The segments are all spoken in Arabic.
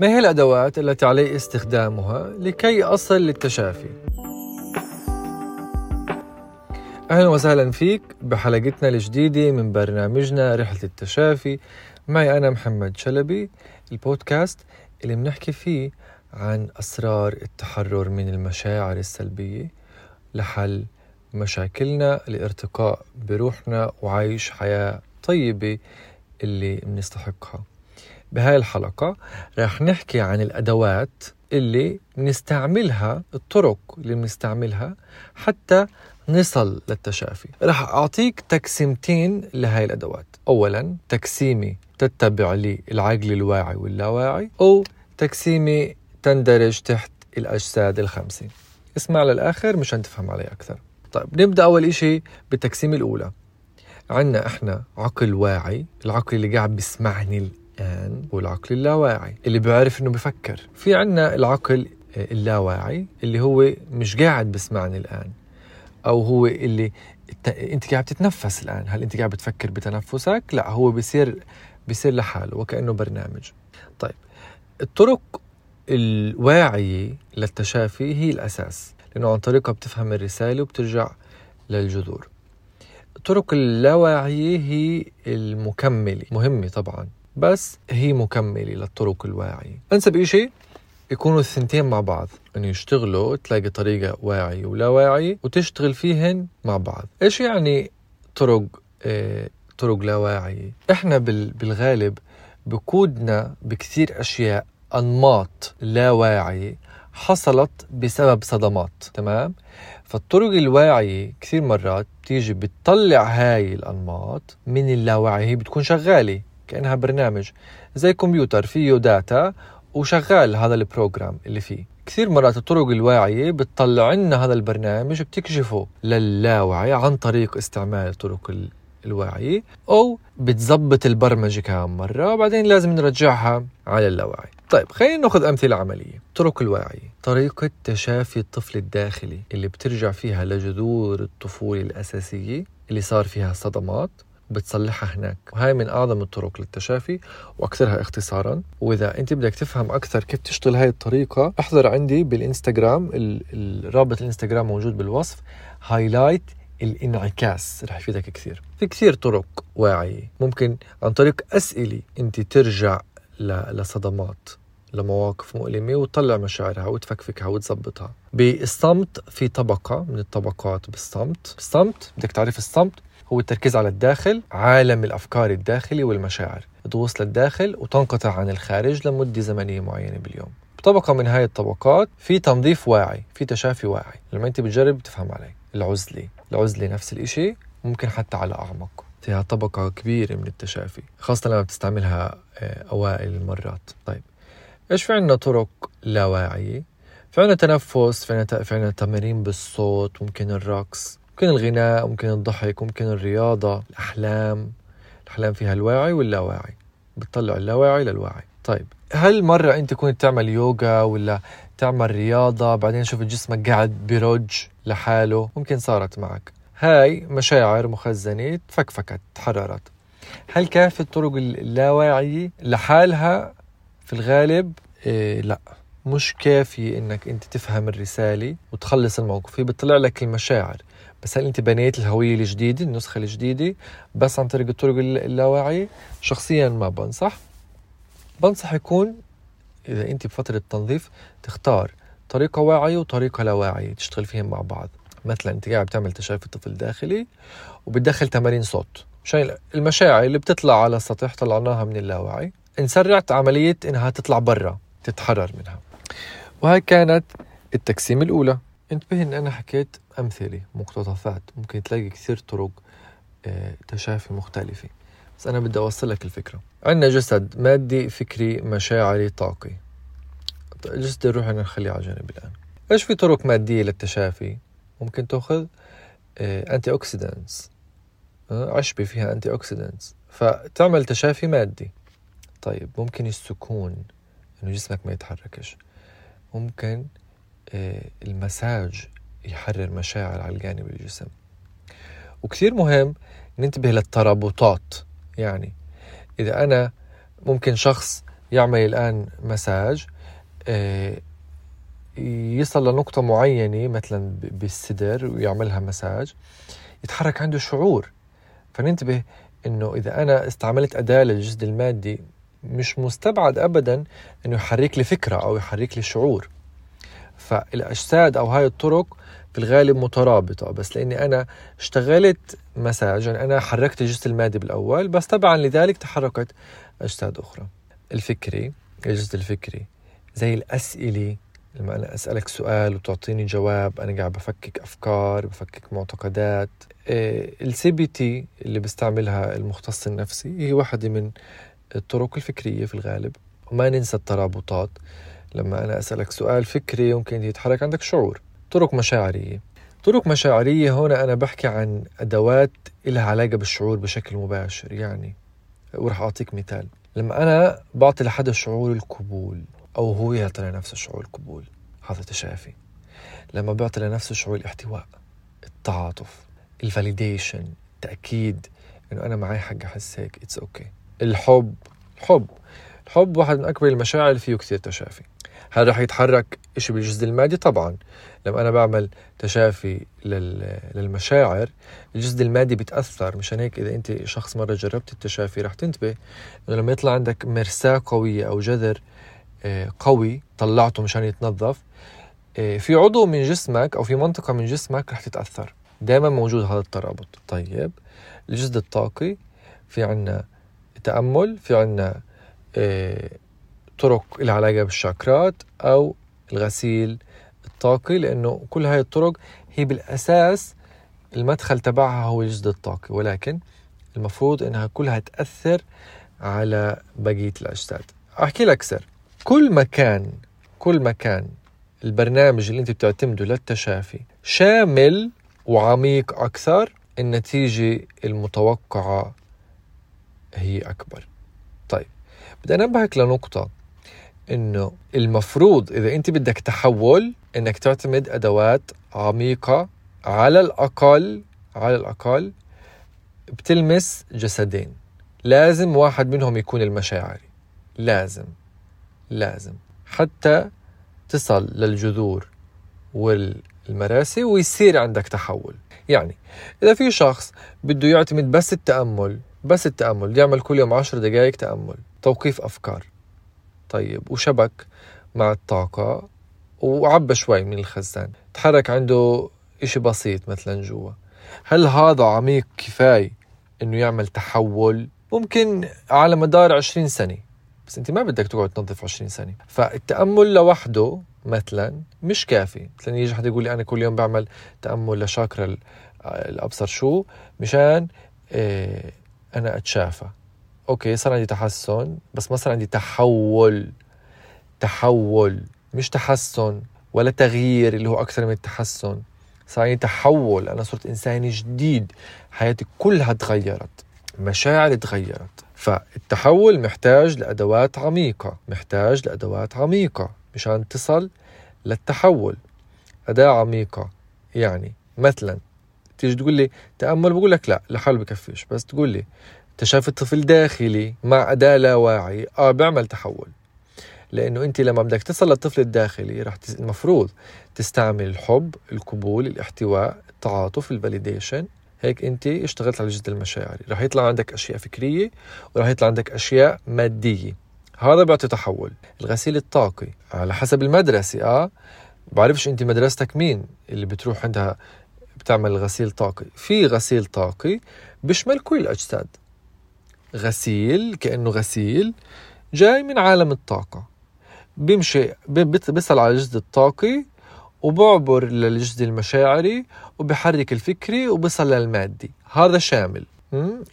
ما هي الأدوات التي علي استخدامها لكي أصل للتشافي؟ أهلا وسهلا فيك بحلقتنا الجديدة من برنامجنا رحلة التشافي معي أنا محمد شلبي البودكاست اللي بنحكي فيه عن أسرار التحرر من المشاعر السلبية لحل مشاكلنا الارتقاء بروحنا وعيش حياة طيبة اللي بنستحقها بهاي الحلقة رح نحكي عن الأدوات اللي بنستعملها الطرق اللي بنستعملها حتى نصل للتشافي. رح أعطيك تقسيمتين لهاي الأدوات. أولا تقسيمة تتبع لي العقل الواعي واللاواعي أو تقسيمة تندرج تحت الأجساد الخمسة. اسمع للآخر مشان تفهم علي أكثر. طيب نبدأ أول إشي بالتقسيمة الأولى. عنا إحنا عقل واعي العقل اللي قاعد بيسمعني الآن والعقل اللاواعي. اللي بيعرف إنه بفكر. في عنا العقل اللاواعي اللي هو مش قاعد بيسمعني الآن. أو هو اللي أنت قاعد تتنفس الآن. هل أنت قاعد بتفكر بتنفسك؟ لا هو بيصير بيصير لحاله وكأنه برنامج. طيب الطرق الواعية للتشافي هي الأساس. لأنه عن طريقها بتفهم الرسالة وبترجع للجذور. الطرق اللاواعية هي المكملة. مهمة طبعا. بس هي مكملة للطرق الواعية. انسب شيء يكونوا الثنتين مع بعض إنه يشتغلوا تلاقي طريقة واعية ولا واعية وتشتغل فيهن مع بعض. إيش يعني طرق آه طرق لا واعية؟ إحنا بالغالب بقودنا بكثير أشياء أنماط لا واعية حصلت بسبب صدمات تمام؟ فالطرق الواعية كثير مرات بتيجي بتطلع هاي الأنماط من اللاواعي هي بتكون شغالة. كأنها برنامج زي كمبيوتر فيه data وشغال هذا ال program اللي فيه. كثير مرات الطرق الواعية بتطلع لنا هذا البرنامج بتكشفه للاوعي عن طريق استعمال الطرق الواعية أو بتزبط البرمجة كم مرة وبعدين لازم نرجعها على اللاوعي. طيب خلينا ناخذ أمثلة عملية. طرق الواعية. طريقة تشافي الطفل الداخلي اللي بترجع فيها لجذور الطفولة الأساسية اللي صار فيها صدمات بتصلحها هناك. وهي من أعظم الطرق للتشافي وأكثرها اختصارا. وإذا أنت بدك تفهم أكثر كيف تشتغل هاي الطريقة أحضر عندي بالإنستغرام الرابط الإنستغرام موجود بالوصف هايلايت الإنعكاس. رح يفيدك كثير. في كثير طرق واعية. ممكن عن طريق أسئلة أنت ترجع لصدمات لمواقف مؤلمة وتطلع مشاعرها وتفكفكها وتظبطها. بالصمت في طبقة من الطبقات بالصمت. بالصمت؟ بدك تعرف الصمت؟ هو التركيز على الداخل عالم الأفكار الداخلي والمشاعر. تغوص للداخل وتنقطع عن الخارج لمدة زمنية معينة باليوم. طبقة من هاي الطبقات في تنظيف واعي في تشافي واعي. لما أنت بتجرب تفهم علي. العزلة العزلة نفس الإشي ممكن حتى على أعمق. فيها طبقة كبيرة من التشافي خاصة لما بتستعملها آه، أوائل المرات. طيب إيش في عنا طرق لا واعية في عنا تنفس في عنا, في عنا تمارين بالصوت ممكن الرقص. ممكن الغناء ممكن الضحك ممكن الرياضة الأحلام. الأحلام فيها الواعي واللاواعي. بتطلع اللاواعي للواعي. طيب هل مرة أنت كنت تعمل يوغا ولا تعمل رياضة بعدين شفت جسمك قاعد برج لحاله ممكن صارت معك. هاي مشاعر مخزنة تفكفكت تحررت. هل كافة الطرق اللاواعية لحالها في الغالب؟ إيه لا. مش كافية إنك أنت تفهم الرسالة وتخلص الموقف. هي بتطلع لك المشاعر. بس هل أنت بنيت الهوية الجديدة النسخة الجديدة؟ بس عن طريق الطرق اللاواعيه شخصيا ما بنصح. بنصح يكون إذا أنت بفترة تنظيف تختار طريقة واعية وطريقة لا واعيه تشتغل فيهم مع بعض. مثلا أنت قاعد بتعمل تشافي طفل داخلي وبتدخل تمارين صوت. مشان المشاعر اللي بتطلع على السطح طلعناها من اللاوعي نسرعت عملية إنها تطلع برا تتحرر منها. وهي كانت التقسيم الأولى. انتبه إن أنا حكيت أمثلة مقتطفات. ممكن تلاقي كثير طرق آه، تشافي مختلفة. بس أنا بدي أوصل لك الفكرة. عندنا جسد مادي فكري مشاعري طاقي. الجسد الروحي نخليه على جنب الآن. إيش في طرق مادية للتشافي؟ ممكن تأخذ antioxidants عشبة فيها antioxidants فتعمل تشافي مادي. طيب ممكن السكون. إنه جسمك ما يتحركش. ممكن آه، المساج يحرر مشاعر على الجانب الجسم. وكثير مهم ننتبه للترابطات. يعني إذا أنا ممكن شخص يعمل الآن مساج آه، يصل لنقطة معينة مثلا بالصدر ويعملها مساج يتحرك عنده شعور. فننتبه إنه إذا أنا استعملت أداة للجسد المادي مش مستبعد ابدا إنه يحرك لي فكرة أو يحرك لي شعور. فالأجساد أو هاي الطرق في الغالب مترابطة بس لإني أنا اشتغلت مساج يعني أنا حركت الجسد المادي بالأول بس طبعا لذلك تحركت أجساد أخرى. الفكري الجسد الفكري زي الأسئلة لما أنا أسألك سؤال وتعطيني جواب أنا قاعد بفكك أفكار بفكك معتقدات ال CBT اللي بيستعملها المختص النفسي هي واحدة من الطرق الفكرية في الغالب. وما ننسى الترابطات. لما أنا أسألك سؤال فكري يمكن يتحرك عندك شعور. طرق مشاعرية. طرق مشاعرية هون أنا بحكي عن أدوات لها علاقة بالشعور بشكل مباشر. يعني وراح أعطيك مثال. لما أنا بعطي لحدا شعور القبول أو هو يعطي لنفسه شعور القبول هذا تشافي. لما بيعطي لنفسه شعور الاحتواء التعاطف ال validation التأكيد إنه أنا معي حق أحس هيك it's okay okay. الحب الحب الحب واحد من أكبر المشاعر اللي فيه كثير تشافي. هل رح يتحرك إشي بالجسد المادي؟ طبعا. لما أنا بعمل تشافي للمشاعر الجسد المادي بيتأثر مشان هيك إذا أنت شخص مرة جربت التشافي رح تنتبه إنه لما يطلع عندك مرساة قوية أو جذر آه، قوي طلعته مشان يتنظف آه، في عضو من جسمك أو في منطقة من جسمك رح تتأثر. دائما موجود هذا الترابط. طيب الجسد الطاقي في عنا تامل في عنا آه، طرق لها علاقه بالشاكرات أو الغسيل الطاقي لأنه كل هاي الطرق هي بالأساس المدخل تبعها هو الجسد الطاقي ولكن المفروض إنها كلها تأثر على بقية الأجساد. أحكي لك سر كل مكان كل مكان البرنامج اللي أنت بتعتمده للتشافي شامل وعميق أكثر النتيجة المتوقعة هي أكبر. طيب بدي أنبهك لنقطة إنه المفروض إذا أنت بدك تحول إنك تعتمد أدوات عميقة على الأقل على الأقل بتلمس جسدين. لازم واحد منهم يكون المشاعري. لازم لازم. حتى تصل للجذور والمراسي ويصير عندك تحول. يعني إذا في شخص بده يعتمد بس التأمل بس التأمل يعمل كل يوم عشر دقائق تأمل توقيف أفكار. طيب وشبك مع الطاقة وعبى شوي من الخزان. تحرك عنده إشي بسيط مثلا جوا. هل هذا عميق كفاية إنه يعمل تحول؟ ممكن على مدار عشرين سنة. بس أنت ما بدك تقعد تنظف 20 سنة. فالتأمل لوحده مثلا مش كافي. مثلا يجي حدا يقول لي أنا كل يوم بعمل تأمل لشاكرا الأبصر شو؟ مشان إيه أنا أتشافى. okay صار عندي تحسن بس ما صار عندي تحول. تحول. مش تحسن ولا تغيير اللي هو أكثر من التحسن. صار عندي تحول. أنا صرت إنسان جديد. حياتي كلها تغيرت. مشاعري تغيرت. فالتحول محتاج لأدوات عميقة. محتاج لأدوات عميقة. مشان تصل للتحول. أداة عميقة. يعني مثلا تيجي تقول لي تأمل بقول لك لا لحاله بكفيش. بس تقول لي اكتشاف الطفل داخلي مع أداة لا واعي آه بيعمل تحول. لأنه أنت لما بدك تصل للطفل الداخلي رح المفروض تستعمل الحب القبول الاحتواء التعاطف الفاليديشن هيك أنت اشتغلت على الجزء المشاعري رح يطلع عندك أشياء فكرية ورح يطلع عندك أشياء مادية. هذا بيعطي تحول. الغسيل الطاقي على حسب المدرسة آه. بعرفش أنت مدرستك مين اللي بتروح عندها بتعمل غسيل طاقي. في غسيل طاقي بيشمل كل الاجساد غسيل كأنه غسيل جاي من عالم الطاقة. بيمشي بيصل على الجزء الطاقي وبعبر للجزء المشاعري وبحرك الفكري وبصل للمادي. هذا شامل.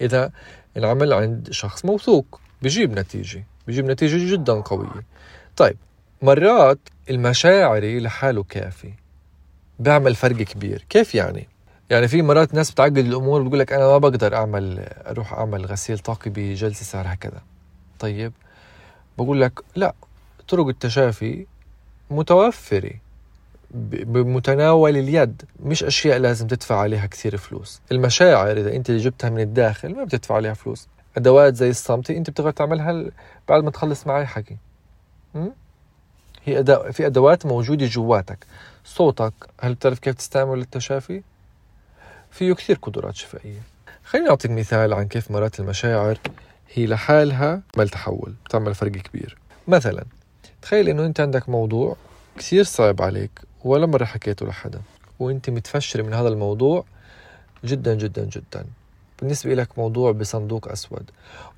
إذا العمل عند شخص موثوق. بجيب نتيجة. بجيب نتيجة جدا قوية. طيب مرات المشاعري لحاله كافي. بيعمل فرق كبير. كيف يعني؟ يعني في مرات ناس بتعقد الأمور بتقول لك أنا ما بقدر أعمل أروح أعمل غسيل طاقي بجلسة سعرها كذا طيب بقول لك لا طرق التشافي متوفرة بمتناول اليد. مش أشياء لازم تدفع عليها كثير فلوس. المشاعر إذا أنت اللي جبتها من الداخل ما بتدفع عليها فلوس. أدوات زي الصمتي أنت بتقدر تعملها بعد ما تخلص معي حكي? هي أداء في أدوات موجودة جواتك. صوتك هل بتعرف كيف تستعمل التشافي؟ فيه كثير قدرات شفائية. خليني أعطيك مثال عن كيف مرات المشاعر هي لحالها عمل تحول بتعمل فرق كبير. مثلا تخيل إنه أنت عندك موضوع كثير صعب عليك ولا مرة حكيته لحدا وأنت متفشر من هذا الموضوع جدا جدا جدا. بالنسبة لك موضوع بصندوق أسود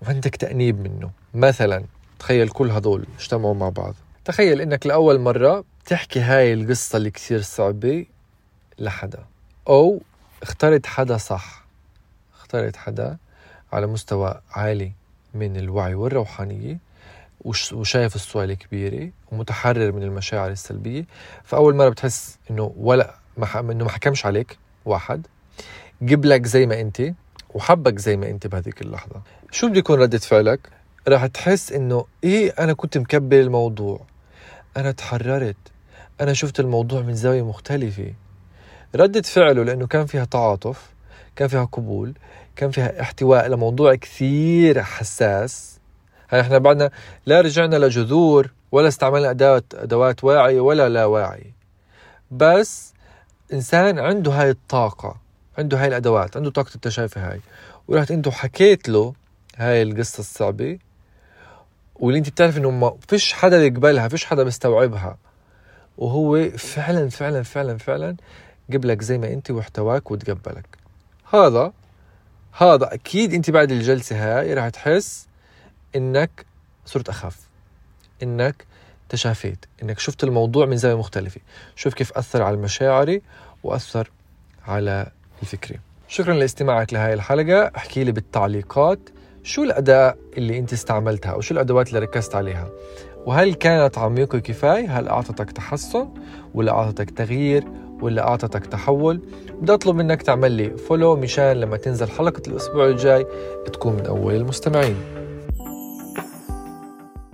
وعندك تأنيب منه. مثلا تخيل كل هذول اجتمعوا مع بعض. تخيل إنك لأول مرة تحكي هاي القصة اللي كثير صعبة لحدا. أو اخترت حدا صح. اخترت حدا على مستوى عالي من الوعي والروحانية وشايف الصورة الكبيرة ومتحرر من المشاعر السلبية. فأول مرة بتحس إنه ولا إنه ما حكمش عليك واحد. جبلك زي ما أنت وحبك زي ما أنت بهذيك اللحظة. شو بده يكون ردة فعلك؟ راح تحس إنه إيه أنا كنت مكبل الموضوع. أنا تحررت. أنا شفت الموضوع من زاوية مختلفة. ردة فعله لأنه كان فيها تعاطف كان فيها قبول كان فيها احتواء لموضوع كثير حساس. هاي إحنا بعدنا لا رجعنا لجذور ولا استعملنا ادوات أدوات واعية ولا لا واعية. بس إنسان عنده هاي الطاقة عنده هاي الأدوات عنده طاقة التشافي هاي. ورحت انت حكيت له هاي القصة الصعبة واللي انت بتعرف إنه ما فيش حدا يقبلها فيش حدا بيستوعبها وهو فعلا فعلا فعلا فعلا قبلك زي ما أنت واحتواك وتقبلك. هذا هذا أكيد أنت بعد الجلسة هاي راح تحس إنك صرت اخف إنك تشافيت. إنك شفت الموضوع من زاوية مختلفة. شوف كيف أثر على مشاعري وأثر على الفكري شكرا لاستماعك لهذه الحلقة. احكي لي بالتعليقات. شو الاداء اللي أنت استعملتها؟ أو شو الأدوات اللي ركزت عليها؟ وهل كانت عميقة كفاية هل أعطتك تحسن ولا أعطتك تغيير؟ ولا أعطتك تحول؟ بدي أطلب منك تعمل لي فولو مشان لما تنزل حلقة الأسبوع الجاي تكون من أول المستمعين.